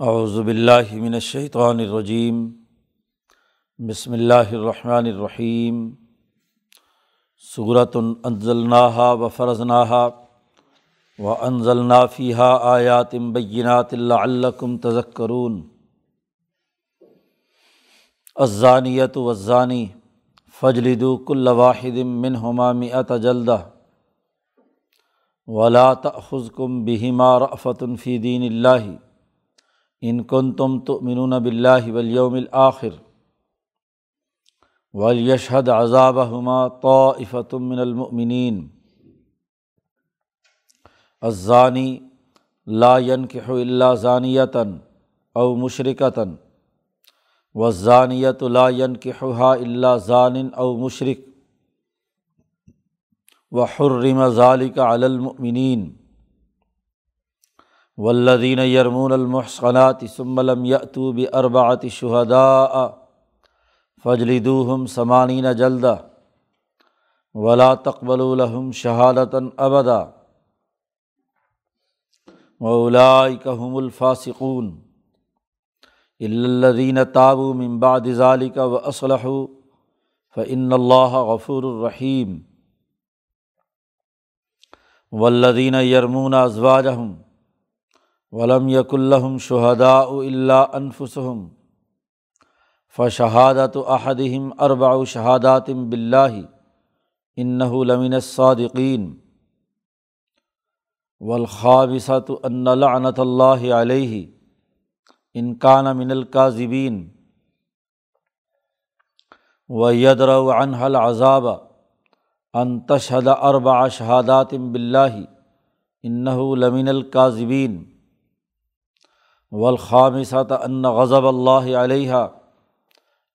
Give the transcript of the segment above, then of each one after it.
باللہ من الشیطان الرجیم، بسم اللہ الرحمن الرحیم صورت انزلناہا و فرضناہا و انزلنا فیہا آیات بینات لعلکم تذکرون۔ الزانیت والزانی فجلدوا کل واحد منہما مئت جلدہ ولا تأخذکم بہما رأفت فی دین اللہ۔ ان کن تم تو منون بلّہ ولیوم الآخر ولیشحد عذاب ہما تو من المؤمنین الزانی لا ينكح الا ذانیتاً او مشرکتاً و ذانیت لا ينكحها الا ذان او مشرق و حرم ذالک علی المؤمنین ولدین یرمون المحسنات ثملم یتوب اربعۃ شہداء فجلدوہم سمانین جلدہ ولا تقبل الحم شہادتاً ابدا ولاءم الفاصقون الدین تابو من بعد ذلك و اسلح فعن اللہ غفور الرحیم ولدین یرمون ازواجہم ولم یک الحم شہدا اللہ انفسم فشہادت احدہم اربع شہاداتم بلّہ انََََََََََََََََََََََََََََََََََََََََََََََََََََََََََََََََََََََ ان والخابصۃ ان لعنت اللہ علیہ انکان من القاظبین و یدر عنہ العذاب ان تشہد اربع شہاداتم بلّہ انََََََََََََََََََََََََََََََََََََََََََََََََََََََََََََََََََََََََََََََََََََََََََََََ الخامصۃ ان غضب اللہ علیہ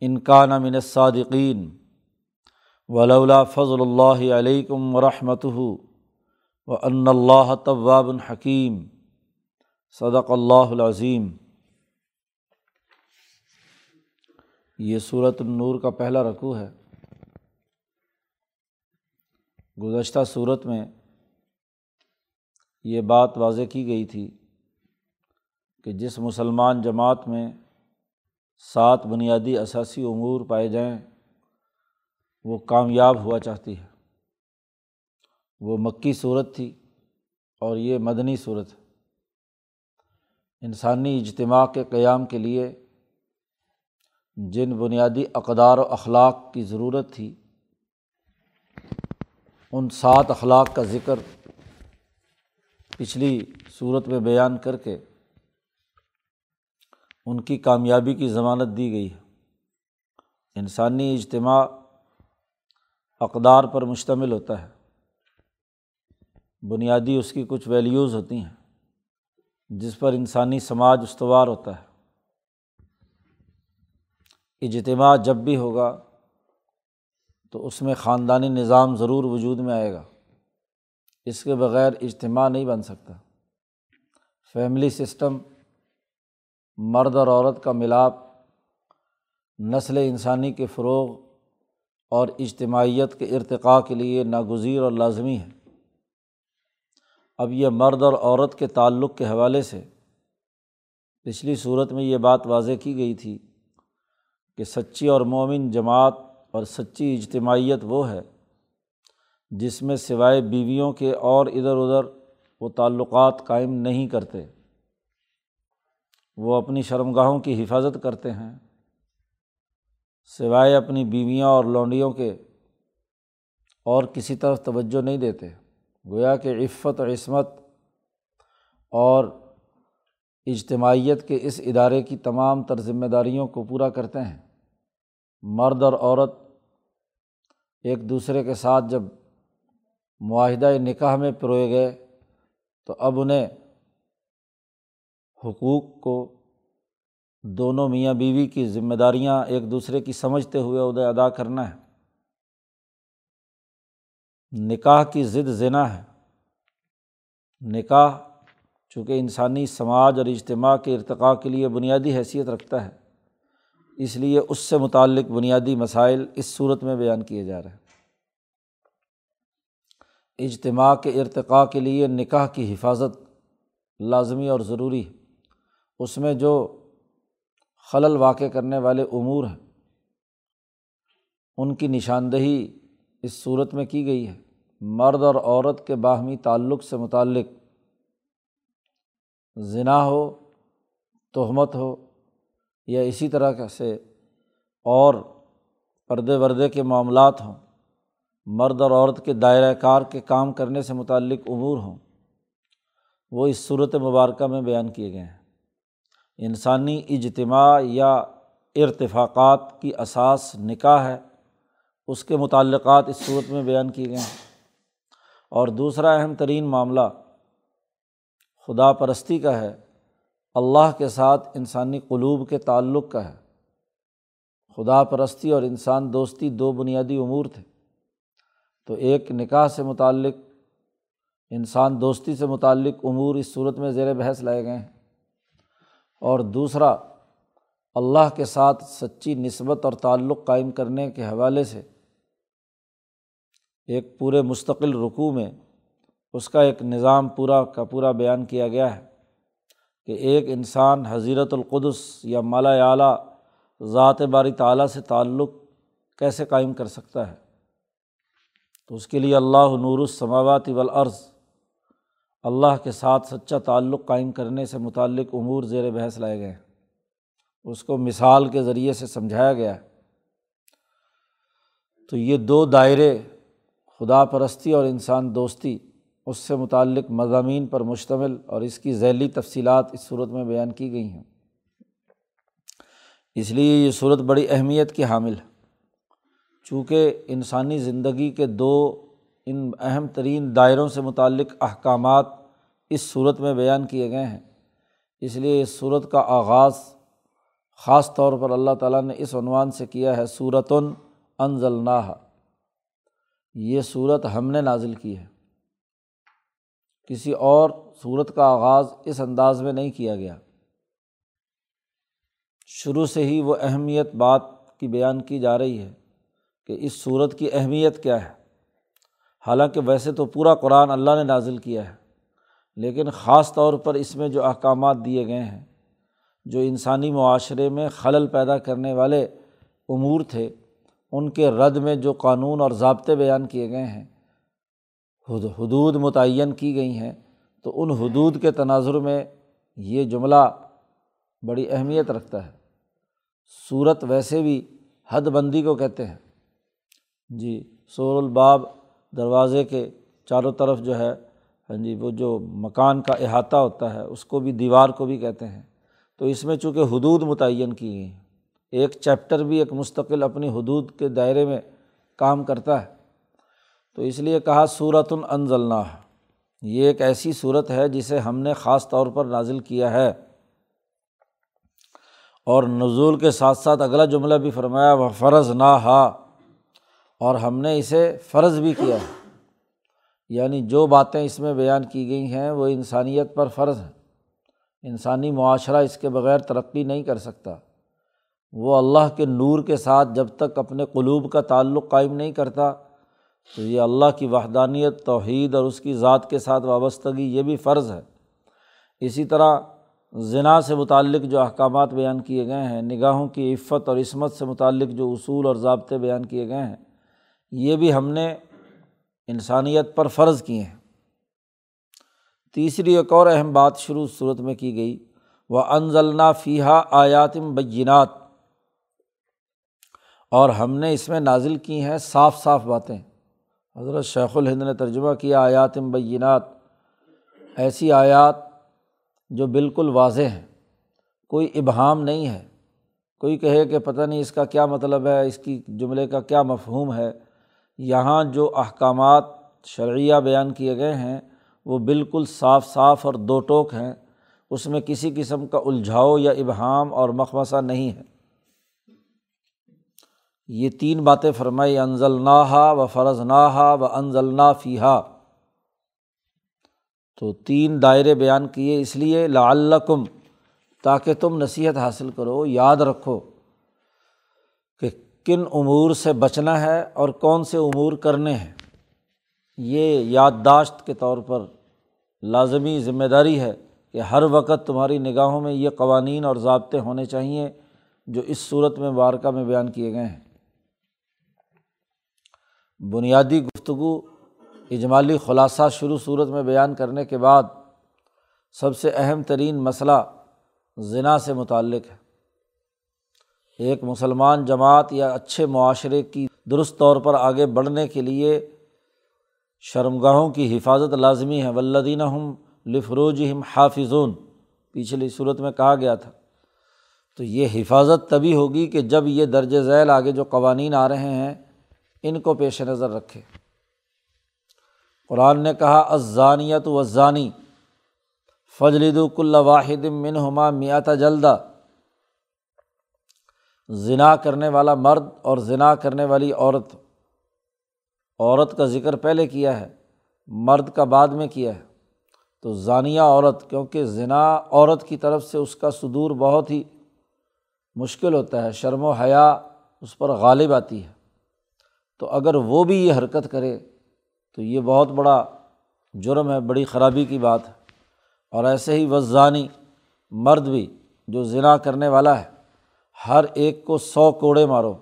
انکان من الصادقین ولولا فضل اللہ علیکم و و ان اللہ طواب الحکیم صدق اللہ العظیم یہ صورت النور کا پہلا رقوع ہے۔ گزشتہ صورت میں یہ بات واضح کی گئی تھی کہ جس مسلمان جماعت میں سات بنیادی اثاثی امور پائے جائیں، وہ کامیاب ہوا چاہتی ہے۔ وہ مکی صورت تھی اور یہ مدنی صورت ہے۔ انسانی اجتماع کے قیام کے لیے جن بنیادی اقدار و اخلاق کی ضرورت تھی، ان سات اخلاق کا ذکر پچھلی صورت میں بیان کر کے ان کی کامیابی کی ضمانت دی گئی ہے۔ انسانی اجتماع اقدار پر مشتمل ہوتا ہے۔ بنیادی اس کی کچھ ویلیوز ہوتی ہیں جس پر انسانی سماج استوار ہوتا ہے۔ اجتماع جب بھی ہوگا تو اس میں خاندانی نظام ضرور وجود میں آئے گا۔ اس کے بغیر اجتماع نہیں بن سکتا۔ فیملی سسٹم مرد اور عورت کا ملاپ، نسل انسانی کے فروغ اور اجتماعیت کے ارتقاء کے لیے ناگزیر اور لازمی ہے۔ اب یہ مرد اور عورت کے تعلق کے حوالے سے پچھلی صورت میں یہ بات واضح کی گئی تھی کہ سچی اور مومن جماعت اور سچی اجتماعیت وہ ہے جس میں سوائے بیویوں کے اور ادھر ادھر وہ تعلقات قائم نہیں کرتے۔ وہ اپنی شرمگاہوں کی حفاظت کرتے ہیں۔ سوائے اپنی بیویاں اور لونڈیوں کے اور کسی طرف توجہ نہیں دیتے، گویا کہ عفت و عصمت اور اجتماعیت کے اس ادارے کی تمام تر ذمہ داریوں کو پورا کرتے ہیں۔ مرد اور عورت ایک دوسرے کے ساتھ جب معاہدہ نکاح میں پروئے گئے تو اب انہیں حقوق کو دونوں میاں بیوی کی ذمہ داریاں ایک دوسرے کی سمجھتے ہوئے ادے ادا کرنا ہے۔ نکاح کی ضد ذنا ہے۔ نکاح چونکہ انسانی سماج اور اجتماع کے ارتقاء کے لیے بنیادی حیثیت رکھتا ہے، اس لیے اس سے متعلق بنیادی مسائل اس صورت میں بیان کیے جا رہے ہیں۔ اجتماع کے ارتقاء کے لیے نکاح کی حفاظت لازمی اور ضروری ہے۔ اس میں جو خلل واقع کرنے والے امور ہیں، ان کی نشاندہی اس صورت میں کی گئی ہے۔ مرد اور عورت کے باہمی تعلق سے متعلق ذنا ہو، تہمت ہو یا اسی طرح سے اور پردے وردے کے معاملات ہوں، مرد اور عورت کے دائرۂ کار کے کام کرنے سے متعلق امور ہوں، وہ اس صورت مبارکہ میں بیان کیے گئے ہیں۔ انسانی اجتماع یا ارتفاقات کی اساس نکاح ہے۔ اس کے متعلقات اس صورت میں بیان کیے گئے ہیں۔ اور دوسرا اہم ترین معاملہ خدا پرستی کا ہے۔ اللہ کے ساتھ انسانی قلوب کے تعلق کا ہے۔ خدا پرستی اور انسان دوستی دو بنیادی امور تھے۔ تو ایک نکاح سے متعلق، انسان دوستی سے متعلق امور اس صورت میں زیر بحث لائے گئے ہیں۔ اور دوسرا، اللہ کے ساتھ سچی نسبت اور تعلق قائم کرنے کے حوالے سے ایک پورے مستقل رقوع میں اس کا ایک نظام پورا کا پورا بیان کیا گیا ہے کہ ایک انسان حضیرت القدس یا مالا اعلیٰ ذات باری تعلیٰ سے تعلق کیسے قائم کر سکتا ہے؟ تو اس کے لیے اللہ نور السماوات والارض اللہ کے ساتھ سچا تعلق قائم کرنے سے متعلق امور زیر بحث لائے گئے۔ اس کو مثال کے ذریعے سے سمجھایا گیا۔ ہے تو یہ دو دائرے، خدا پرستی اور انسان دوستی، اس سے متعلق مضامین پر مشتمل اور اس کی ذیلی تفصیلات اس صورت میں بیان کی گئی ہیں۔ اس لیے یہ صورت بڑی اہمیت کی حامل ہے۔ چونکہ انسانی زندگی کے دو ان اہم ترین دائروں سے متعلق احکامات اس صورت میں بیان کیے گئے ہیں۔ اس لیے اس صورت کا آغاز خاص طور پر اللہ تعالیٰ نے اس عنوان سے کیا ہے صورتن انزلناہ یہ صورت ہم نے نازل کی ہے۔ کسی اور صورت کا آغاز اس انداز میں نہیں کیا گیا۔ شروع سے ہی وہ اہمیت بات کی بیان کی جا رہی ہے کہ اس صورت کی اہمیت کیا ہے۔ حالانکہ ویسے تو پورا قرآن اللہ نے نازل کیا ہے، لیکن خاص طور پر اس میں جو احکامات دیے گئے ہیں، جو انسانی معاشرے میں خلل پیدا کرنے والے امور تھے، ان کے رد میں جو قانون اور ضابطے بیان کیے گئے ہیں حدود متعین کی گئی ہیں، تو ان حدود کے تناظر میں یہ جملہ بڑی اہمیت رکھتا ہے۔ صورت ویسے بھی حد بندی کو کہتے ہیں۔ جی سور الباب دروازے کے چاروں طرف جو ہے ہاں جی وہ جو مکان کا احاطہ ہوتا ہے، اس کو بھی دیوار کو بھی کہتے ہیں۔ تو اس میں چونکہ حدود متعین کی گئی ہیں، ایک چیپٹر بھی ایک مستقل اپنی حدود کے دائرے میں کام کرتا ہے۔ تو اس لیے کہا صورت النزلنا یہ ایک ایسی صورت ہے جسے ہم نے خاص طور پر نازل کیا ہے۔ اور نزول کے ساتھ ساتھ اگلا جملہ بھی فرمایا وہ فرض نہ ہا اور ہم نے اسے فرض بھی کیا ہے۔ یعنی جو باتیں اس میں بیان کی گئی ہیں وہ انسانیت پر فرض ہیں۔ انسانی معاشرہ اس کے بغیر ترقی نہیں کر سکتا۔ وہ اللہ کے نور کے ساتھ جب تک اپنے قلوب کا تعلق قائم نہیں کرتا، تو یہ اللہ کی وحدانیت، توحید اور اس کی ذات کے ساتھ وابستگی یہ بھی فرض ہے۔ اسی طرح ذنا سے متعلق جو احکامات بیان کیے گئے ہیں، نگاہوں کی عفت اور عصمت سے متعلق جو اصول اور ضابطے بیان کیے گئے ہیں یہ بھی ہم نے انسانیت پر فرض کیے ہیں۔ تیسری ایک اور اہم بات شروع صورت میں کی گئی وہ انزلنا فیحہ آیاتم بینات اور ہم نے اس میں نازل کی ہیں صاف صاف باتیں۔ حضرت شیخ الہند نے ترجمہ کیا آیاتم بینات ایسی آیات جو بالکل واضح ہیں، کوئی ابہام نہیں ہے۔ کوئی کہے کہ پتہ نہیں اس کا کیا مطلب ہے، اس کی جملے کا کیا مفہوم ہے۔ یہاں جو احکامات شرعیہ بیان کیے گئے ہیں، وہ بالکل صاف صاف اور دو ٹوک ہیں۔ اس میں کسی قسم کا الجھاؤ یا ابہام اور مخمصہ نہیں ہے۔ یہ تین باتیں فرمائی انزل ناہا و فرض ناہا و انزل نا فیحا تو تین دائرے بیان کیے، اس لیے لعلکم، تاکہ تم نصیحت حاصل کرو، یاد رکھو۔ کن امور سے بچنا ہے اور کون سے امور کرنے ہیں؟ یہ یادداشت کے طور پر لازمی ذمہ داری ہے کہ ہر وقت تمہاری نگاہوں میں یہ قوانین اور ضابطے ہونے چاہئیں جو اس صورت میں بارکہ میں بیان کیے گئے ہیں۔ بنیادی گفتگو، اجمالی خلاصہ شروع صورت میں بیان کرنے کے بعد سب سے اہم ترین مسئلہ ذنا سے متعلق ہے۔ ایک مسلمان جماعت یا اچھے معاشرے کی درست طور پر آگے بڑھنے کے لیے شرمگاہوں کی حفاظت لازمی ہے۔ ولدین ہم لفروج ہم حافظون۔ پچھلی صورت میں کہا گیا تھا۔ تو یہ حفاظت تبھی ہوگی کہ جب یہ درج ذیل آگے جو قوانین آ رہے ہیں، ان کو پیش نظر رکھے۔ قرآن نے کہا ازانیت و ازانی فجلد کل واحد من ہما میات جلدا ذنا کرنے والا مرد اور ذنا کرنے والی عورت۔ عورت کا ذکر پہلے کیا ہے، مرد کا بعد میں کیا ہے۔ تو ضانیہ عورت، کیونکہ ذنا عورت کی طرف سے اس کا صدور بہت ہی مشکل ہوتا ہے، شرم و حیا اس پر غالب آتی ہے۔ تو اگر وہ بھی یہ حرکت کرے تو یہ بہت بڑا جرم ہے، بڑی خرابی کی بات ہے۔ اور ایسے ہی وزانی مرد بھی جو ذنا کرنے والا ہے ہر ایک کو سو کوڑے مارو۔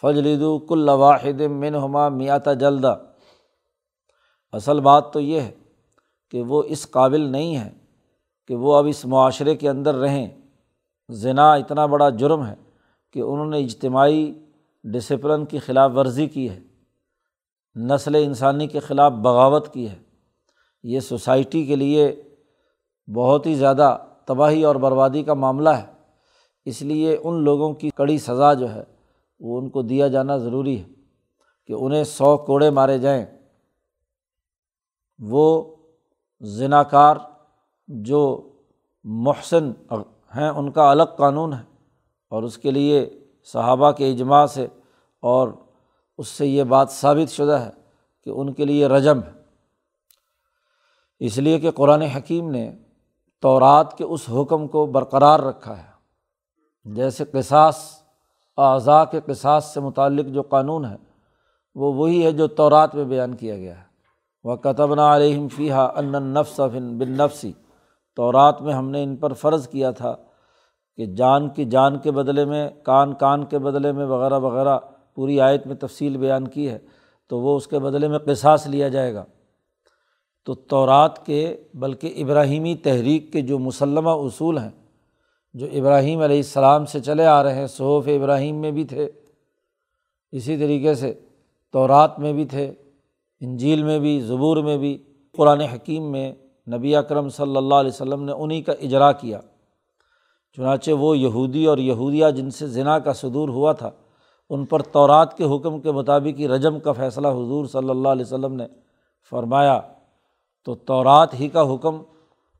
فجلیدو کل واحد من ہما میاتا جلدا اصل بات تو یہ ہے کہ وہ اس قابل نہیں ہے کہ وہ اب اس معاشرے کے اندر رہیں۔ ذنا اتنا بڑا جرم ہے کہ انہوں نے اجتماعی ڈسپلن کی خلاف ورزی کی ہے۔ نسل انسانی کے خلاف بغاوت کی ہے۔ یہ سوسائٹی کے لیے بہت ہی زیادہ تباہی اور بربادی کا معاملہ ہے۔ اس لیے ان لوگوں کی کڑی سزا جو ہے، وہ ان کو دیا جانا ضروری ہے کہ انہیں سو کوڑے مارے جائیں۔ وہ ذنا کار جو محسن ہیں، ان کا الگ قانون ہے اور اس کے لیے صحابہ کے اجماع سے اور اس سے یہ بات ثابت شدہ ہے کہ ان کے لیے رجم ہے۔ اس لیے کہ قرآن حکیم نے تورات کے اس حکم کو برقرار رکھا ہے۔ جیسے قصاص، اعضاء کے قصاص سے متعلق جو قانون ہے، وہ وہی ہے جو تورات میں بیان کیا گیا ہے۔ وہ کتبنا علیہم فیحہ النفس بن نفسی تو رات میں ہم نے ان پر فرض کیا تھا کہ جان کی جان کے بدلے میں، کان کان کے بدلے میں وغیرہ وغیرہ پوری آیت میں تفصیل بیان کی ہے، تو وہ اس کے بدلے میں قصاص لیا جائے گا۔ تو تورات کے، بلکہ ابراہیمی تحریک کے جو مسلمہ اصول ہیں جو ابراہیم علیہ السلام سے چلے آ رہے ہیں صحوف ابراہیم میں بھی تھے، اسی طریقے سے تورات میں بھی تھے، انجیل میں بھی، زبور میں بھی، قرآن حکیم میں نبی اکرم صلی اللہ علیہ وسلم نے انہیں کا اجرا کیا۔ چنانچہ وہ یہودی اور یہودیہ جن سے ذنا کا صدور ہوا تھا، ان پر تورات کے حکم کے مطابق ہی رجم کا فیصلہ حضور صلی اللہ علیہ وسلم نے فرمایا۔ تو تورات ہی کا حکم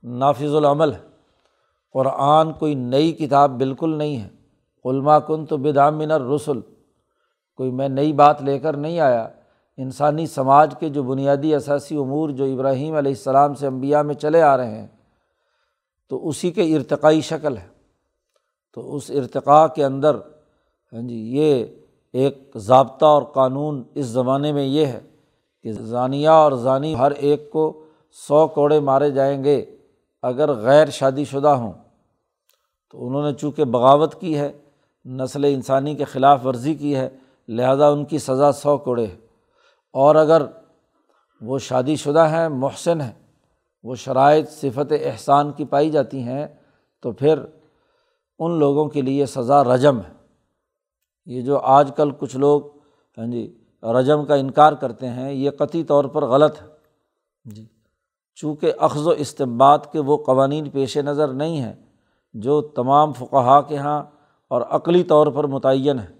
نافذ العمل ہے۔ قرآن کوئی نئی کتاب بالکل نہیں ہے۔ علما کن تو بدامن رسول کوئی میں نئی بات لے کر نہیں آیا۔ انسانی سماج کے جو بنیادی اثاثی امور جو ابراہیم علیہ السلام سے انبیاء میں چلے آ رہے ہیں، تو اسی کے ارتقائی شکل ہے۔ تو اس ارتقاء کے اندر ہاں جی یہ ایک ضابطہ اور قانون اس زمانے میں یہ ہے کہ ضانیہ اور ضانی ہر ایک کو سو کوڑے مارے جائیں گے۔ اگر غیر شادی شدہ ہوں تو انہوں نے چونکہ بغاوت کی ہے، نسل انسانی کے خلاف ورزی کی ہے، لہٰذا ان کی سزا سو کوڑے ہے اور اگر وہ شادی شدہ ہیں، محسن ہیں، وہ شرائط، صفت احسان کی پائی جاتی ہیں، تو پھر ان لوگوں کے لیے سزا رجم ہے۔ یہ جو آج کل کچھ لوگ ہاں جی رجم کا انکار کرتے ہیں، یہ قطعی طور پر غلط ہے۔ جی چونکہ اخذ و استمباد کے وہ قوانین پیش نظر نہیں ہیں۔ جو تمام فقہا کے یہاں اور عقلی طور پر متعین ہے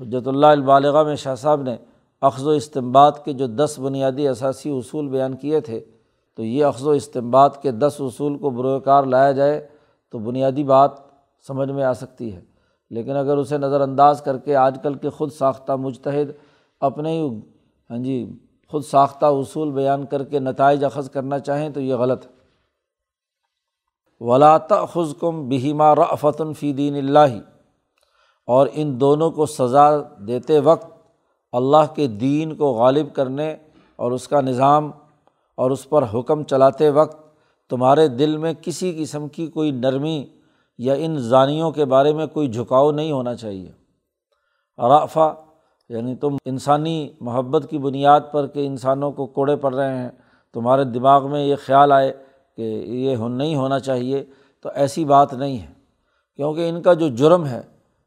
حجرت اللہ البالغہ میں شاہ صاحب نے اخذ و استمباد کے جو دس بنیادی اثاثی اصول بیان کیے تھے، تو یہ اخذ و استمباد کے دس اصول کو بروئے کار لایا جائے تو بنیادی بات سمجھ میں آ سکتی ہے۔ لیکن اگر اسے نظر انداز کر کے آج کل کے خود ساختہ مجتحد اپنے ہی ہاں جی خود ساختہ اصول بیان کر کے نتائج اخذ کرنا چاہیں تو یہ غلط ہے۔ ولاۃ خز کم بہیما رفتن فی دین اللہ اور ان دونوں کو سزا دیتے وقت اللہ کے دین کو غالب کرنے اور اس کا نظام اور اس پر حکم چلاتے وقت تمہارے دل میں کسی قسم کی کوئی نرمی یا ان ضانیوں کے بارے میں کوئی جھکاؤ نہیں ہونا چاہیے۔ رافہ یعنی تم انسانی محبت کی بنیاد پر کہ انسانوں کو کوڑے پڑ رہے ہیں، تمہارے دماغ میں یہ خیال آئے کہ یہ نہیں ہونا چاہیے، تو ایسی بات نہیں ہے۔ کیونکہ ان کا جو جرم ہے،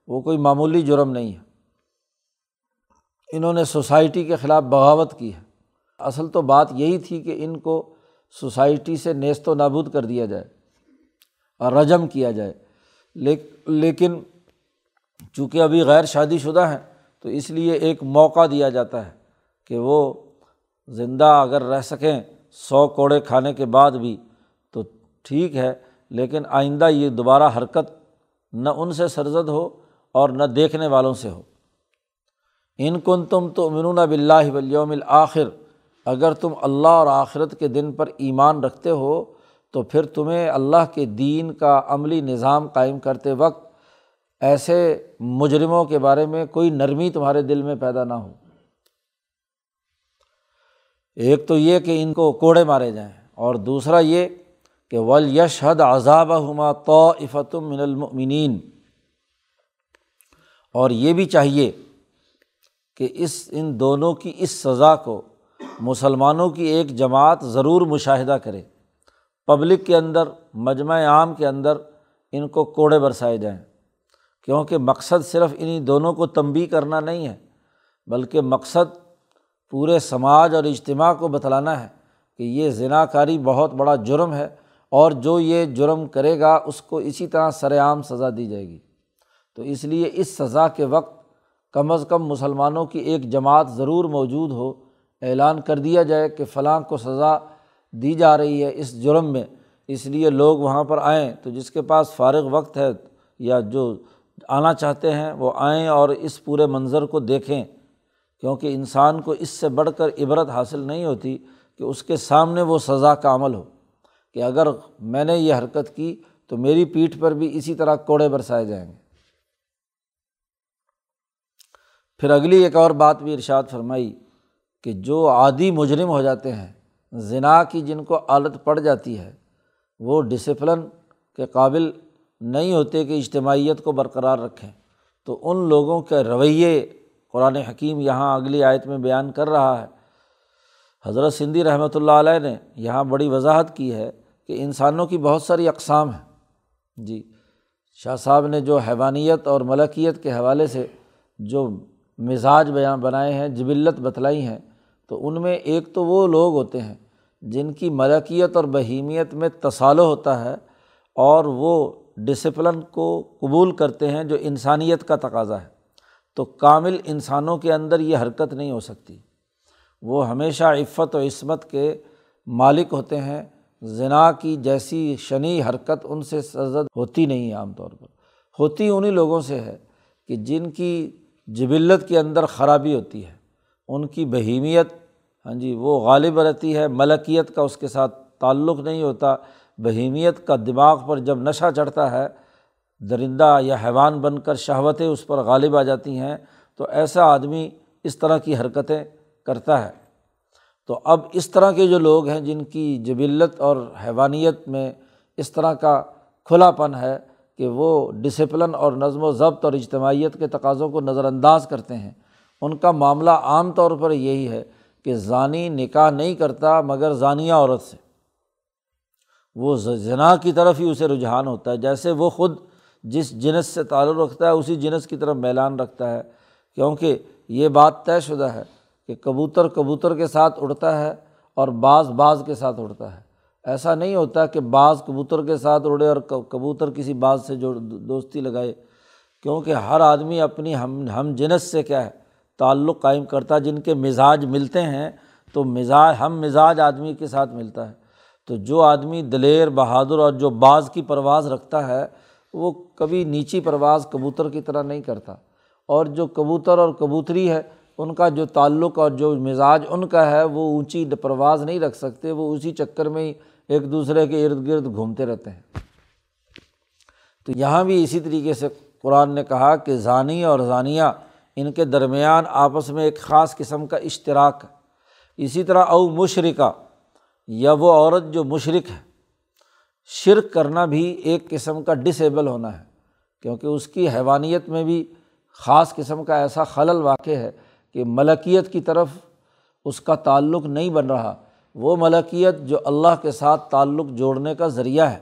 وہ کوئی معمولی جرم نہیں ہے۔ انہوں نے سوسائٹی کے خلاف بغاوت کی ہے۔ اصل تو بات یہی تھی کہ ان کو سوسائٹی سے نیست و نابود کر دیا جائے اور رجم کیا جائے۔ لیکن چونکہ ابھی غیر شادی شدہ ہیں، تو اس لیے ایک موقع دیا جاتا ہے کہ وہ زندہ اگر رہ سکیں، سو کوڑے کھانے کے بعد بھی ٹھیک ہے، لیکن آئندہ یہ دوبارہ حرکت نہ ان سے سرزد ہو اور نہ دیکھنے والوں سے ہو۔ ان کن تم تو امنون بلّہ ولیوم الآخر، اگر تم اللہ اور آخرت کے دن پر ایمان رکھتے ہو، تو پھر تمہیں اللہ کے دین کا عملی نظام قائم کرتے وقت ایسے مجرموں کے بارے میں کوئی نرمی تمہارے دل میں پیدا نہ ہو۔ ایک تو یہ کہ ان کو کوڑے مارے جائیں اور دوسرا یہ کہ ول حد عذاب ہما تو افتم من المنین اور یہ بھی چاہیے کہ اس، ان دونوں کی اس سزا کو مسلمانوں کی ایک جماعت ضرور مشاہدہ کرے۔ پبلک کے اندر، مجمع عام کے اندر ان کو کوڑے برسائے جائیں۔ کیونکہ مقصد صرف انہیں دونوں کو تنبی کرنا نہیں ہے، بلکہ مقصد پورے سماج اور اجتماع کو بتلانا ہے کہ یہ ذنا کاری بہت بڑا جرم ہے۔ اور جو یہ جرم کرے گا، اس کو اسی طرح سر عام سزا دی جائے گی۔ تو اس لیے اس سزا کے وقت کم از کم مسلمانوں کی ایک جماعت ضرور موجود ہو، اعلان کر دیا جائے کہ فلاں کو سزا دی جا رہی ہے اس جرم میں۔ اس لیے لوگ وہاں پر آئیں۔ تو جس کے پاس فارغ وقت ہے یا جو آنا چاہتے ہیں، وہ آئیں اور اس پورے منظر کو دیکھیں۔ کیونکہ انسان کو اس سے بڑھ کر عبرت حاصل نہیں ہوتی کہ اس کے سامنے وہ سزا کا عمل ہو۔ کہ اگر میں نے یہ حرکت کی تو میری پیٹھ پر بھی اسی طرح کوڑے برسائے جائیں گے۔ پھر اگلی ایک اور بات بھی ارشاد فرمائی کہ جو عادی مجرم ہو جاتے ہیں ذنا کی جن کو عادت پڑ جاتی ہے، وہ ڈسپلن کے قابل نہیں ہوتے کہ اجتماعیت کو برقرار رکھیں۔ تو ان لوگوں کے رویے قرآن حکیم یہاں اگلی آیت میں بیان کر رہا ہے۔ حضرت سندھی رحمۃ اللہ علیہ نے یہاں بڑی وضاحت کی ہے کہ انسانوں کی بہت ساری اقسام ہیں۔ جی شاہ صاحب نے جو حیوانیت اور ملکیت کے حوالے سے جو مزاج بیان بنائے ہیں، جبلت بتلائی ہیں، تو ان میں ایک تو وہ لوگ ہوتے ہیں جن کی ملکیت اور بہیمیت میں تصالح ہوتا ہے اور وہ ڈسپلن کو قبول کرتے ہیں جو انسانیت کا تقاضا ہے۔ تو کامل انسانوں کے اندر یہ حرکت نہیں ہو سکتی۔ وہ ہمیشہ عفت و عصمت کے مالک ہوتے ہیں۔ ذنا کی جیسی شنی حرکت ان سے سرزد ہوتی نہیں ہے عام طور پر۔ ہوتی انہیں لوگوں سے ہے کہ جن کی جبلت کے اندر خرابی ہوتی ہے۔ ان کی بہیمیت ہاں جی وہ غالب رہتی ہے، ملکیت کا اس کے ساتھ تعلق نہیں ہوتا۔ بہیمیت کا دماغ پر جب نشہ چڑھتا ہے، درندہ یا حیوان بن کر شہوتیں اس پر غالب آ جاتی ہیں۔ تو ایسا آدمی اس طرح کی حرکتیں کرتا ہے۔ تو اب اس طرح کے جو لوگ ہیں، جن کی جبلت اور حیوانیت میں اس طرح کا کھلا پن ہے کہ وہ ڈسپلن اور نظم و ضبط اور اجتماعیت کے تقاضوں کو نظر انداز کرتے ہیں، ان کا معاملہ عام طور پر یہی ہے کہ ضانی نکاح نہیں کرتا مگر ضانیہ عورت سے۔ وہ ذنا کی طرف ہی اسے رجحان ہوتا ہے، جیسے وہ خود جس جنس سے تعلق رکھتا ہے، اسی جنس کی طرف میلان رکھتا ہے۔ کیونکہ یہ بات طے شدہ ہے کہ کبوتر کبوتر کے ساتھ اڑتا ہے اور بعض بعض کے ساتھ اڑتا ہے۔ ایسا نہیں ہوتا کہ بعض کبوتر کے ساتھ اڑے اور کبوتر کسی بعض سے جو دوستی لگائے۔ کیونکہ ہر آدمی اپنی ہم ہم جنس سے کیا ہے، تعلق قائم کرتا ہے۔ جن کے مزاج ملتے ہیں تو مزاج، ہم مزاج آدمی کے ساتھ ملتا ہے۔ تو جو آدمی دلیر، بہادر اور جو بعض کی پرواز رکھتا ہے، وہ کبھی نیچی پرواز کبوتر کی طرح نہیں کرتا۔ اور جو کبوتر اور کبوتری ہے ان کا جو تعلق اور جو مزاج ان کا ہے، وہ اونچی پرواز نہیں رکھ سکتے، وہ اسی چکر میں ہی ایک دوسرے کے ارد گرد گھومتے رہتے ہیں۔ تو یہاں بھی اسی طریقے سے قرآن نے کہا کہ ضانی اور ضانیہ ان کے درمیان آپس میں ایک خاص قسم کا اشتراک ہے۔ اسی طرح او مشرقہ یا وہ عورت جو مشرق ہے، شرک کرنا بھی ایک قسم کا ڈسیبل ہونا ہے، کیونکہ اس کی حیوانیت میں بھی خاص قسم کا ایسا خلل واقع ہے کہ ملکیت کی طرف اس کا تعلق نہیں بن رہا۔ وہ ملکیت جو اللہ کے ساتھ تعلق جوڑنے کا ذریعہ ہے۔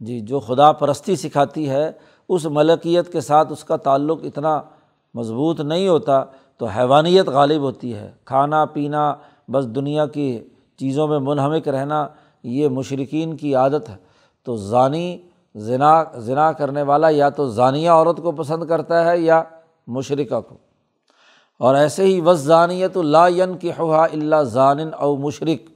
جی جو خدا پرستی سکھاتی ہے، اس ملکیت کے ساتھ اس کا تعلق اتنا مضبوط نہیں ہوتا تو حیوانیت غالب ہوتی ہے۔ کھانا، پینا، بس دنیا کی چیزوں میں منہمک رہنا، یہ مشرقین کی عادت ہے۔ تو ضانی ذنا ذنا کرنے والا یا تو ضانیہ عورت کو پسند کرتا ہے یا مشرقہ کو۔ اور ایسے ہی وس ضانیت ین کی خواہ اللہ ضان او مشرق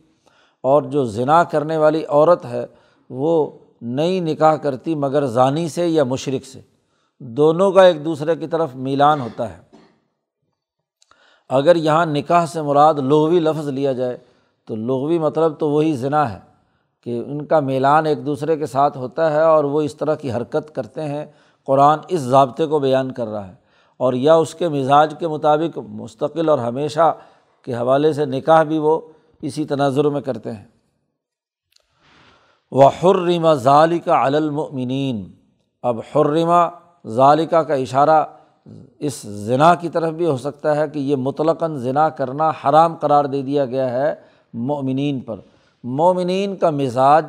اور جو ذنا کرنے والی عورت ہے، وہ نئی نکاح کرتی مگر ضانی سے یا مشرق سے۔ دونوں کا ایک دوسرے کی طرف میلان ہوتا ہے۔ اگر یہاں نکاح سے مراد لغوی لفظ لیا جائے، تو لغوی مطلب تو وہی ذنا ہے کہ ان کا میلان ایک دوسرے کے ساتھ ہوتا ہے اور وہ اس طرح کی حرکت کرتے ہیں۔ قرآن اس ضابطے کو بیان کر رہا ہے۔ اور یا اس کے مزاج کے مطابق مستقل اور ہمیشہ کے حوالے سے نکاح بھی وہ اسی تناظر میں کرتے ہیں۔ وہ حرمہ ظالقہ المؤمنین اب حرمہ ظالقہ کا اشارہ اس ذنا کی طرف بھی ہو سکتا ہے کہ یہ مطلقاً ذنا کرنا حرام قرار دے دیا گیا ہے مومنین پر۔ مومنین کا مزاج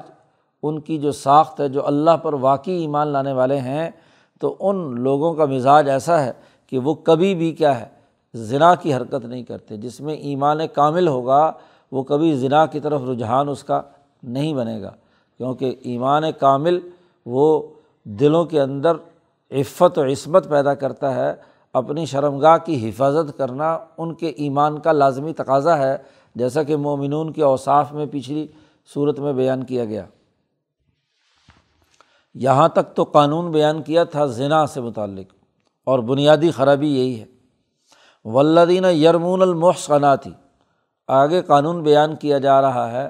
ان کی جو ساخت ہے، جو اللہ پر واقعی ایمان لانے والے ہیں، تو ان لوگوں کا مزاج ایسا ہے کہ وہ کبھی بھی کیا ہے ذنا کی حرکت نہیں کرتے۔ جس میں ایمان کامل ہوگا، وہ کبھی ذنا کی طرف رجحان اس کا نہیں بنے گا۔ کیونکہ ایمان کامل وہ دلوں کے اندر عفت و عصمت پیدا کرتا ہے، اپنی شرمگاہ کی حفاظت کرنا ان کے ایمان کا لازمی تقاضا ہے، جیسا کہ مومنون کے اوصاف میں پچھلی صورت میں بیان کیا گیا۔ یہاں تک تو قانون بیان کیا تھا زنا سے متعلق۔ اور بنیادی خرابی یہی ہے۔ ولدین یرمون المحسناتی آگے قانون بیان کیا جا رہا ہے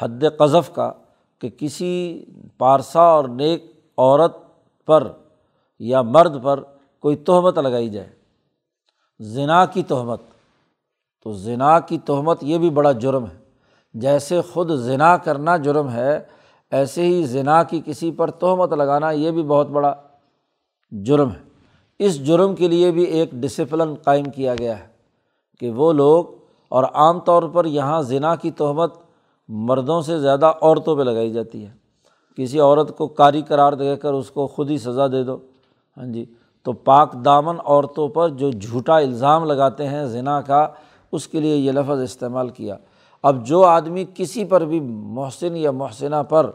حد قذف کا کہ کسی پارسا اور نیک عورت پر یا مرد پر کوئی تہمت لگائی جائے۔ زنا کی تہمت۔ تو زنا کی تہمت یہ بھی بڑا جرم ہے۔ جیسے خود زنا کرنا جرم ہے، ایسے ہی زنا کی کسی پر تہمت لگانا یہ بھی بہت بڑا جرم ہے۔ اس جرم کے لیے بھی ایک ڈسپلن قائم کیا گیا ہے کہ وہ لوگ اور عام طور پر یہاں زنا کی تہمت مردوں سے زیادہ عورتوں پہ لگائی جاتی ہے۔ کسی عورت کو کاری قرار دے کر اس کو خود ہی سزا دے دو۔ ہاں جی تو پاک دامن عورتوں پر جو جھوٹا الزام لگاتے ہیں ذنا کا، اس کے لیے یہ لفظ استعمال کیا۔ اب جو آدمی کسی پر بھی محسن یا محسنہ پر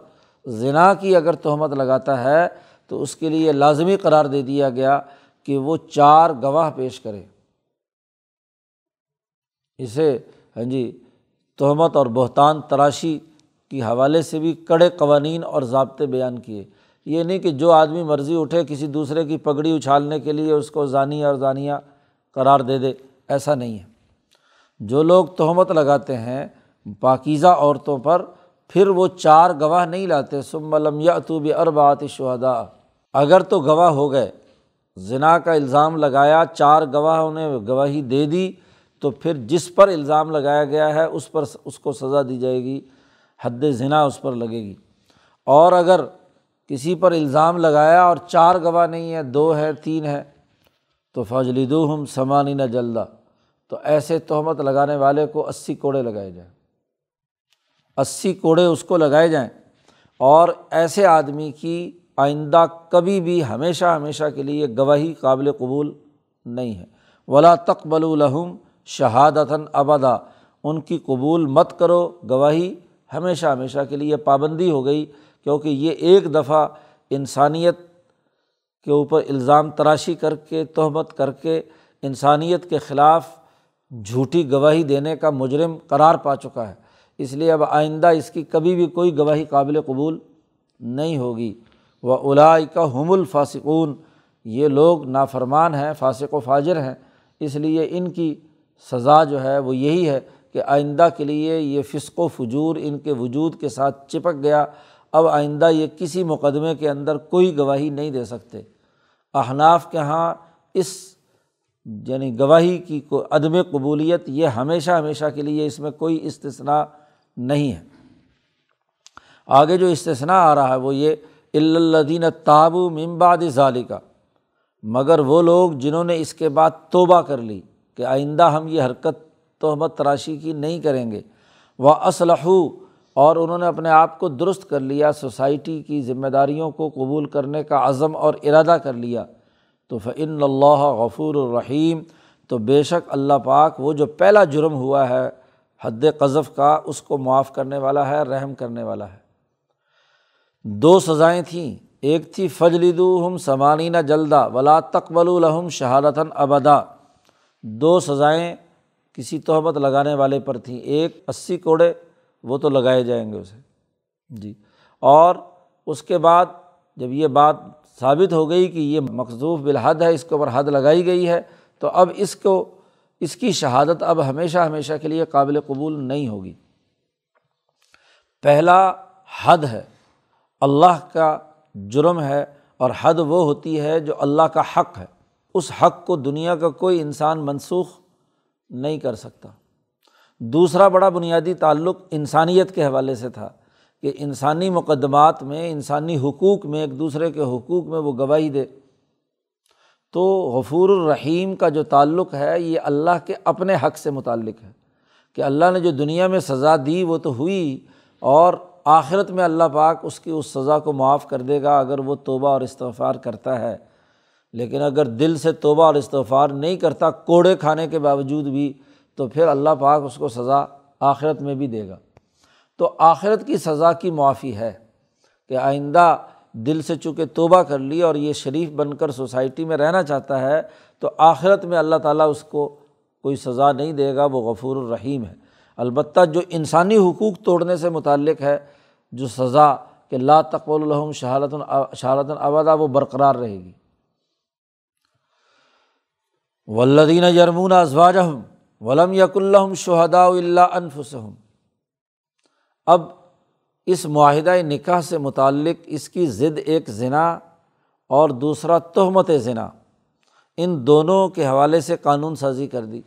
ذنا کی اگر تہمت لگاتا ہے، تو اس کے لیے لازمی قرار دے دیا گیا کہ وہ چار گواہ پیش کرے۔ اسے ہاں جی تہمت اور بہتان تراشی کے حوالے سے بھی کڑے قوانین اور ضابطے بیان کیے۔ یہ نہیں کہ جو آدمی مرضی اٹھے کسی دوسرے کی پگڑی اچھالنے کے لیے اس کو ضانی اور ضانیہ قرار دے دے، ایسا نہیں ہے۔ جو لوگ تہمت لگاتے ہیں پاکیزہ عورتوں پر، پھر وہ چار گواہ نہیں لاتے۔ سم علم یا تو اربات شہدا اگر تو گواہ ہو گئے ذنا کا الزام لگایا، چار گواہ نے گواہی دے دی، تو پھر جس پر الزام لگایا گیا ہے، اس پر اس کو سزا دی جائے گی، حد ذنا اس پر لگے گی۔ اور اگر کسی پر الزام لگایا اور چار گواہ نہیں ہے، دو ہے، تین ہے، تو فضلی ہم سمانی نہ جلدا تو ایسے تہمت لگانے والے کو اسی کوڑے لگائے جائیں۔ اسی کوڑے اس کو لگائے جائیں۔ اور ایسے آدمی کی آئندہ کبھی بھی ہمیشہ ہمیشہ کے لیے گواہی قابل قبول نہیں ہے۔ ولا تقبل الحم شہادتاً ابدا ان کی قبول مت کرو۔ گواہی ہمیشہ ہمیشہ کے لیے پابندی ہو گئی کیونکہ یہ ایک دفعہ انسانیت کے اوپر الزام تراشی کر کے، تہمت کر کے انسانیت کے خلاف جھوٹی گواہی دینے کا مجرم قرار پا چکا ہے۔ اس لیے اب آئندہ اس کی کبھی بھی کوئی گواہی قابل قبول نہیں ہوگی۔ وہ الائی کا حم الفاسقون یہ لوگ نافرمان ہیں، فاسق و فاجر ہیں، اس لیے ان کی سزا جو ہے وہ یہی ہے کہ آئندہ کے لیے یہ فسق و فجور ان کے وجود کے ساتھ چپک گیا، اب آئندہ یہ کسی مقدمے کے اندر کوئی گواہی نہیں دے سکتے۔ احناف کے یہاں اس یعنی گواہی کی کو عدم قبولیت یہ ہمیشہ ہمیشہ کے لیے اس میں کوئی استثنا نہیں ہے۔ آگے جو استثنا آ رہا ہے وہ یہ الدین تابو ممباد ظالی کا مگر وہ لوگ جنہوں نے اس کے بعد توبہ کر لی کہ آئندہ ہم یہ حرکت تہمت تراشی کی نہیں کریں گے۔ وہ اسلح اور انہوں نے اپنے آپ کو درست کر لیا، سوسائٹی کی ذمہ داریوں کو قبول کرنے کا عزم اور ارادہ کر لیا۔ تو فعن اللہ غفور الرحیم تو بے شک اللہ پاک وہ جو پہلا جرم ہوا ہے، حد قذف کا، اس کو معاف کرنے والا ہے، رحم کرنے والا ہے۔ دو سزائیں تھیں۔ ایک تھی فجلدو ہم سمانینہ جلدا ولا تقبل الحم شہادتاً ابدا دو سزائیں کسی تہمت لگانے والے پر تھیں۔ ایک اسی کوڑے، وہ تو لگائے جائیں گے اسے۔ جی۔ اور اس کے بعد جب یہ بات ثابت ہو گئی کہ یہ مقصوف بالحد ہے، اس کے اوپر حد لگائی گئی ہے، تو اب اس کو، اس کی شہادت اب ہمیشہ ہمیشہ کے لیے قابل قبول نہیں ہوگی۔ پہلا حد ہے۔ اللہ کا جرم ہے اور حد وہ ہوتی ہے جو اللہ کا حق ہے۔ اس حق کو دنیا کا کوئی انسان منسوخ نہیں کر سکتا۔ دوسرا بڑا بنیادی تعلق انسانیت کے حوالے سے تھا کہ انسانی مقدمات میں، انسانی حقوق میں، ایک دوسرے کے حقوق میں وہ گواہی دے۔ تو غفور الرحیم کا جو تعلق ہے، یہ اللہ کے اپنے حق سے متعلق ہے۔ کہ اللہ نے جو دنیا میں سزا دی، وہ تو ہوئی اور آخرت میں اللہ پاک اس کی اس سزا کو معاف کر دے گا اگر وہ توبہ اور استغفار کرتا ہے۔ لیکن اگر دل سے توبہ اور استغفار نہیں کرتا کوڑے کھانے کے باوجود بھی، تو پھر اللہ پاک اس کو سزا آخرت میں بھی دے گا۔ تو آخرت کی سزا کی معافی ہے کہ آئندہ دل سے چونکہ توبہ کر لی اور یہ شریف بن کر سوسائٹی میں رہنا چاہتا ہے، تو آخرت میں اللہ تعالیٰ اس کو کوئی سزا نہیں دے گا، وہ غفور الرحیم ہے۔ البتہ جو انسانی حقوق توڑنے سے متعلق ہے، جو سزا کہ لا تقول الحم شہالت شہالت ابدا، وہ برقرار رہے گی۔ ولدین یرمون ازواج ولم یق الحم شہدا اللہ انفسم اب اس معاہدہ نکاح سے متعلق اس کی ضد ایک ذنا اور دوسرا تہمت ذنا ان دونوں کے حوالے سے قانون سازی کر دی۔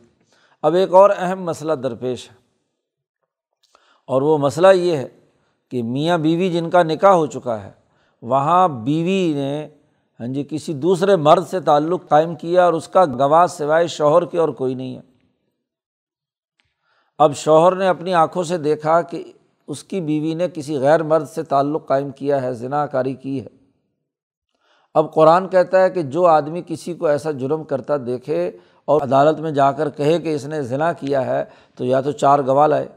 اب ایک اور اہم مسئلہ درپیش ہے۔ اور وہ مسئلہ یہ ہے کہ میاں بیوی جن کا نکاح ہو چکا ہے، وہاں بیوی نے ہاں جی کسی دوسرے مرد سے تعلق قائم کیا اور اس کا گواہ سوائے شوہر کے اور کوئی نہیں ہے۔ اب شوہر نے اپنی آنکھوں سے دیکھا کہ اس کی بیوی نے کسی غیر مرد سے تعلق قائم کیا ہے ذنا کاری کی ہے۔ اب قرآن کہتا ہے کہ جو آدمی کسی کو ایسا جرم کرتا دیکھے اور عدالت میں جا کر کہے کہ اس نے ذنا کیا ہے تو یا تو چار گواہ لائے۔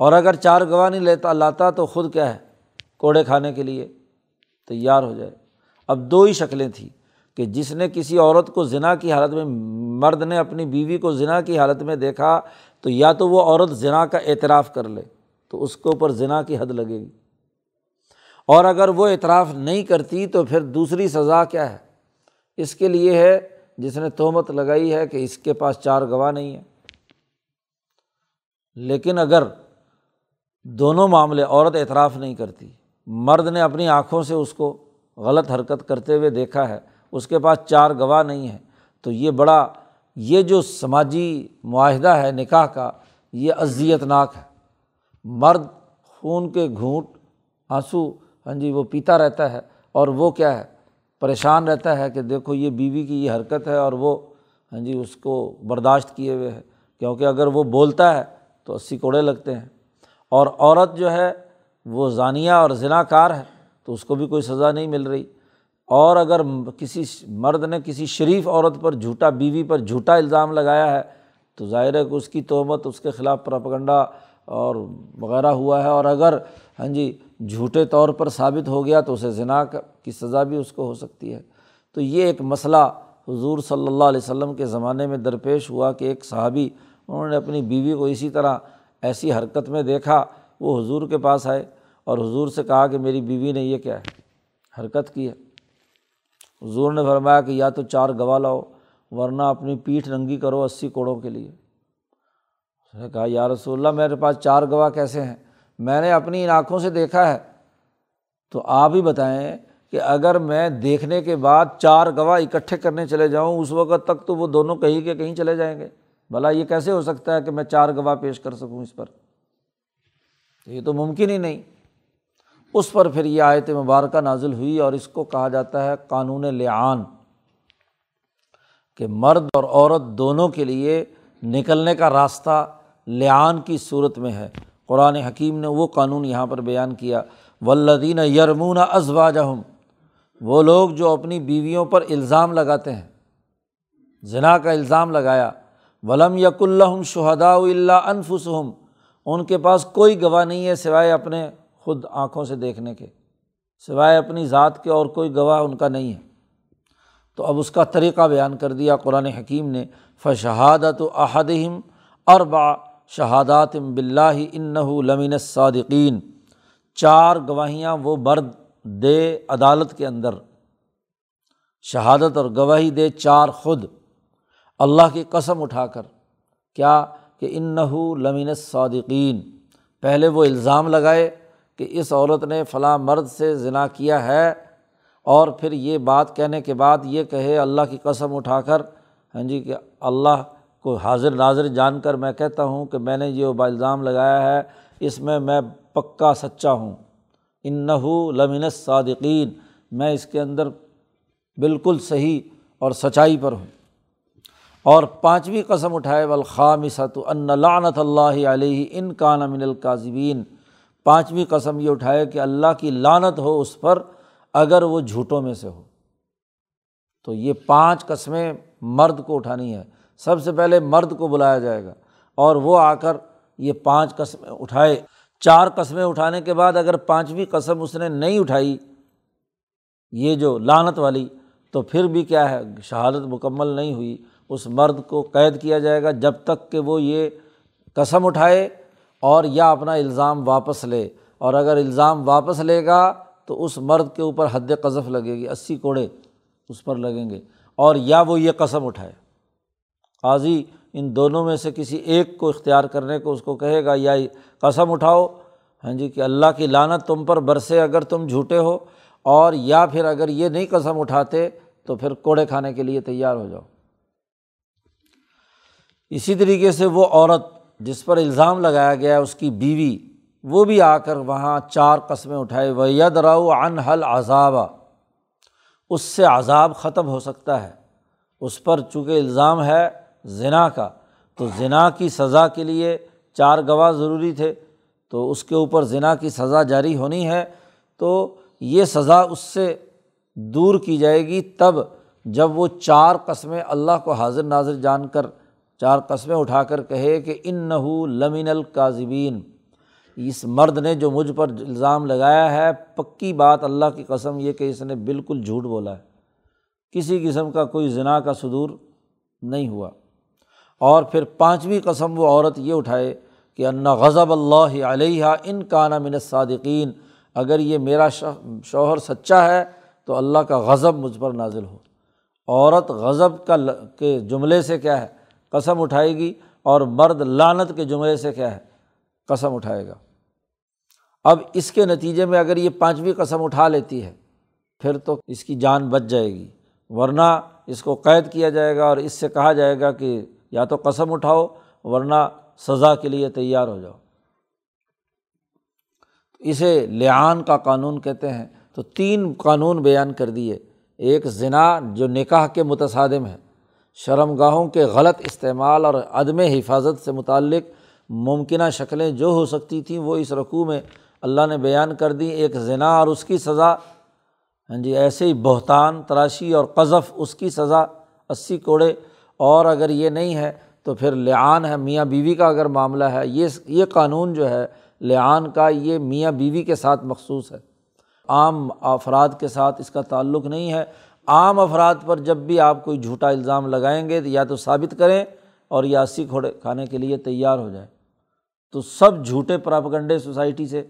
اور اگر چار گواہ نہیں لیتا لاتا تو خود کیا ہے؟ کوڑے کھانے کے لیے تیار ہو جائے۔ اب دو ہی شکلیں تھیں کہ جس نے کسی عورت کو ذنا کی حالت میں، مرد نے اپنی بیوی کو ذنا کی حالت میں دیکھا، تو یا تو وہ عورت ذنا کا اعتراف کر لے، تو اس کے اوپر ذنا کی حد لگے گی۔ اور اگر وہ اعتراف نہیں کرتی، تو پھر دوسری سزا کیا ہے؟ اس کے لیے ہے، جس نے تہمت لگائی ہے کہ اس کے پاس چار گواہ نہیں ہیں۔ لیکن اگر دونوں معاملے عورت اعتراف نہیں کرتی۔ مرد نے اپنی آنکھوں سے اس کو غلط حرکت کرتے ہوئے دیکھا ہے، اس کے پاس چار گواہ نہیں ہیں۔ تو یہ بڑا، یہ جو سماجی معاہدہ ہے نکاح کا، یہ اذیت ناک ہے۔ مرد خون کے گھونٹ، آنسو ہاں جی وہ پیتا رہتا ہے۔ اور وہ کیا ہے؟ پریشان رہتا ہے کہ دیکھو، یہ بیوی کی یہ حرکت ہے اور وہ ہاں جی اس کو برداشت کیے ہوئے ہے۔ کیونکہ اگر وہ بولتا ہے تو اسی کوڑے لگتے ہیں۔ اور عورت جو ہے وہ ضانیہ اور ذنا کار ہے، تو اس کو بھی کوئی سزا نہیں مل رہی۔ اور اگر کسی مرد نے کسی شریف عورت پر جھوٹا، بیوی پر جھوٹا الزام لگایا ہے، تو ظاہر ہے کہ اس کی تہمت اس کے خلاف پراپگنڈا اور وغیرہ ہوا ہے۔ اور اگر ہاں جی جھوٹے طور پر ثابت ہو گیا، تو اسے ذنا کی سزا بھی اس کو ہو سکتی ہے۔ تو یہ ایک مسئلہ حضور صلی اللہ علیہ وسلم کے زمانے میں درپیش ہوا کہ ایک صحابی، انہوں نے اپنی بیوی کو اسی طرح ایسی حرکت میں دیکھا، وہ حضور کے پاس آئے اور حضور سے کہا کہ میری بیوی نے یہ کیا ہے؟ حرکت کی ہے۔ حضور نے فرمایا کہ یا تو چار گواہ لاؤ، ورنہ اپنی پیٹھ ننگی کرو اسی کوڑوں کے لیے۔ اس نے کہا، یا رسول اللہ، میرے پاس چار گواہ کیسے ہیں؟ میں نے اپنی ان آنکھوں سے دیکھا ہے۔ تو آپ ہی بتائیں کہ اگر میں دیکھنے کے بعد چار گواہ اکٹھے کرنے چلے جاؤں، اس وقت تک تو وہ دونوں کہیں کے کہیں چلے جائیں گے۔ بھلا یہ کیسے ہو سکتا ہے کہ میں چار گواہ پیش کر سکوں اس پر؟ یہ تو ممکن ہی نہیں۔ اس پر پھر یہ آیت مبارکہ نازل ہوئی اور اس کو کہا جاتا ہے قانون لعان، کہ مرد اور عورت دونوں کے لیے نکلنے کا راستہ لعان کی صورت میں ہے۔ قرآن حکیم نے وہ قانون یہاں پر بیان کیا۔ ولدین یرمون ازوا جہم وہ لوگ جو اپنی بیویوں پر الزام لگاتے ہیں ذنا کا الزام لگایا۔ ولم یق الحم شہدا اللہ انفسم ان کے پاس کوئی گواہ نہیں ہے سوائے اپنے خود آنکھوں سے دیکھنے کے، سوائے اپنی ذات کے اور کوئی گواہ ان کا نہیں ہے۔ تو اب اس کا طریقہ بیان کر دیا، قرآن حکیم نے، فشہادت و احدم اربا شہادات بلّہ ان اللہ کی قسم اٹھا کر۔ کیا کہ ان اور پانچویں قسم اٹھائے والخام ان لعنت اللہ علیہ ان کان من القاظبین پانچویں قسم یہ اٹھائے کہ اللہ کی لانت ہو اس پر اگر وہ جھوٹوں میں سے ہو۔ تو یہ پانچ قسمیں مرد کو اٹھانی ہے سب سے پہلے مرد کو بلایا جائے گا اور وہ آ کر یہ پانچ قسمیں اٹھائے۔ چار قسمیں اٹھانے کے بعد اگر پانچویں قسم اس نے نہیں اٹھائی، یہ جو لانت والی، تو پھر بھی کیا ہے؟ شہادت مکمل نہیں ہوئی۔ اس مرد کو قید کیا جائے گا جب تک کہ وہ یہ قسم اٹھائے اور یا اپنا الزام واپس لے اور اگر الزام واپس لے گا تو اس مرد کے اوپر حد قذف لگے گی، اسی کوڑے اس پر لگیں گے اور یا وہ یہ قسم اٹھائے۔ قاضی ان دونوں میں سے کسی ایک کو اختیار کرنے کو اس کو کہے گا، یا قسم اٹھاؤ۔ ہاں جی کہ اللہ کی لانت تم پر برسے اگر تم جھوٹے ہو اور یا پھر اگر یہ نہیں قسم اٹھاتے تو پھر کوڑے کھانے کے لیے تیار ہو جاؤ۔ اسی طریقے سے وہ عورت جس پر الزام لگایا گیا اس کی بیوی، وہ بھی آ کر وہاں چار قسمیں اٹھائے وہ ید راؤ ان حل عذاب اس سے عذاب ختم ہو سکتا ہے۔ اس پر چونکہ الزام ہے ذنا کا، تو ذنا کی سزا کے لیے چار گواہ ضروری تھے۔ تو اس کے اوپر ذنا کی سزا جاری ہونی ہے۔ تو یہ سزا اس سے دور کی جائے گی تب جب وہ چار قسمیں اللہ کو حاضر ناظر جان کر چار قسمیں اٹھا کر کہے کہ ان نہ لمن القاظبین اس مرد نے جو مجھ پر الزام لگایا ہے، پکی بات اللہ کی قسم یہ کہ اس نے بالکل جھوٹ بولا ہے۔ کسی قسم کا کوئی ذنا کا صدور نہیں ہوا۔ اور پھر پانچویں قسم وہ عورت یہ اٹھائے کہ انا غضب اللہ علیہ ان کانا من صادقین اگر یہ میرا شوہر سچا ہے تو اللہ کا غضب مجھ پر نازل ہو۔ عورت غضب کا کے جملے سے کیا ہے؟ قسم اٹھائے گی اور مرد لانت کے جملے سے کیا ہے؟ قسم اٹھائے گا۔ اب اس کے نتیجے میں اگر یہ پانچویں قسم اٹھا لیتی ہے، پھر تو اس کی جان بچ جائے گی۔ ورنہ اس کو قید کیا جائے گا اور اس سے کہا جائے گا کہ یا تو قسم اٹھاؤ، ورنہ سزا کے لیے تیار ہو جاؤ۔ اسے لعان کا قانون کہتے ہیں۔ تو تین قانون بیان کر دیے۔ ایک ذنا جو نکاح کے متصادم ہے۔ شرم گاہوں کے غلط استعمال اور عدم حفاظت سے متعلق ممکنہ شکلیں جو ہو سکتی تھیں، وہ اس رقوع میں اللہ نے بیان کر دی ایک ذنا اور اس کی سزا۔ ہاں جی ایسے ہی بہتان، تراشی اور قذف اس کی سزا۔ اسی کوڑے۔ اور اگر یہ نہیں ہے تو پھر لعان ہے۔ میاں بیوی کا اگر معاملہ ہے، یہ یہ قانون جو ہے، لعان کا یہ میاں بیوی کے ساتھ مخصوص ہے۔ عام افراد کے ساتھ اس کا تعلق نہیں ہے۔ عام افراد پر جب بھی آپ کوئی جھوٹا الزام لگائیں گے یا تو ثابت کریں اور یا اسی کھوڑے کھانے کے لیے تیار ہو جائے تو سب جھوٹے پراپگنڈے سوسائٹی سے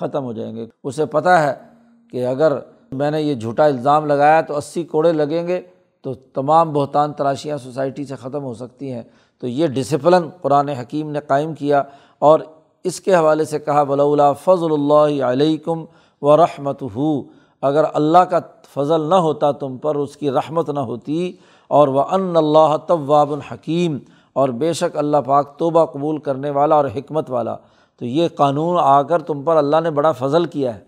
ختم ہو جائیں گے۔ اسے پتہ ہے کہ اگر میں نے یہ جھوٹا الزام لگایا تو اسی کوڑے لگیں گے تو تمام بہتان تراشیاں سوسائٹی سے ختم ہو سکتی ہیں۔ تو یہ ڈسپلن قرآن حکیم نے قائم کیا اور اس کے حوالے سے کہا ولا فضل اللہ علیکم و رحمت ہو اگر اللہ کا فضل نہ ہوتا تم پر، اس کی رحمت نہ ہوتی۔ اور وہ ان اللہ طواب الحکیم اور بے شک اللہ پاک توبہ قبول کرنے والا اور حکمت والا۔ تو یہ قانون آ کر تم پر اللہ نے بڑا فضل کیا ہے۔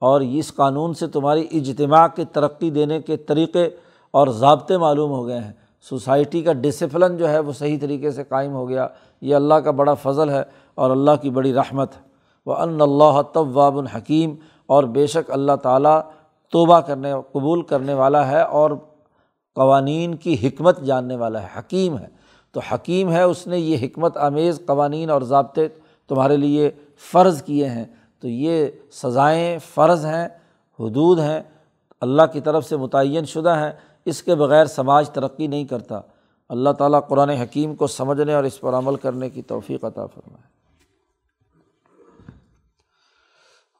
اور اس قانون سے تمہاری اجتماع کی ترقی دینے کے طریقے اور ضابطے معلوم ہو گئے ہیں۔ سوسائٹی کا ڈسپلن جو ہے وہ صحیح طریقے سے قائم ہو گیا۔ یہ اللہ کا بڑا فضل ہے اور اللہ کی بڑی رحمت۔ ہے وہ ان اللہ طواب الحکیم اور بے شک اللہ تعالیٰ توبہ کرنے، قبول کرنے والا ہے اور قوانین کی حکمت جاننے والا ہے، حکیم ہے۔ تو حکیم ہے، اس نے یہ حکمت، آمیز قوانین اور ضابطے تمہارے لیے فرض کیے ہیں۔ تو یہ سزائیں فرض ہیں، حدود ہیں۔ اللہ کی طرف سے متعین شدہ ہیں، اس کے بغیر سماج ترقی نہیں کرتا۔ اللہ تعالیٰ قرآن حکیم کو سمجھنے اور اس پر عمل کرنے کی توفیق عطا فرمائے۔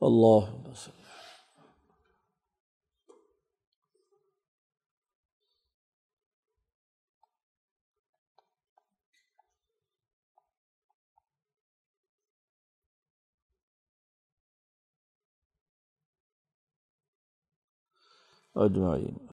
اللہ اجمعین۔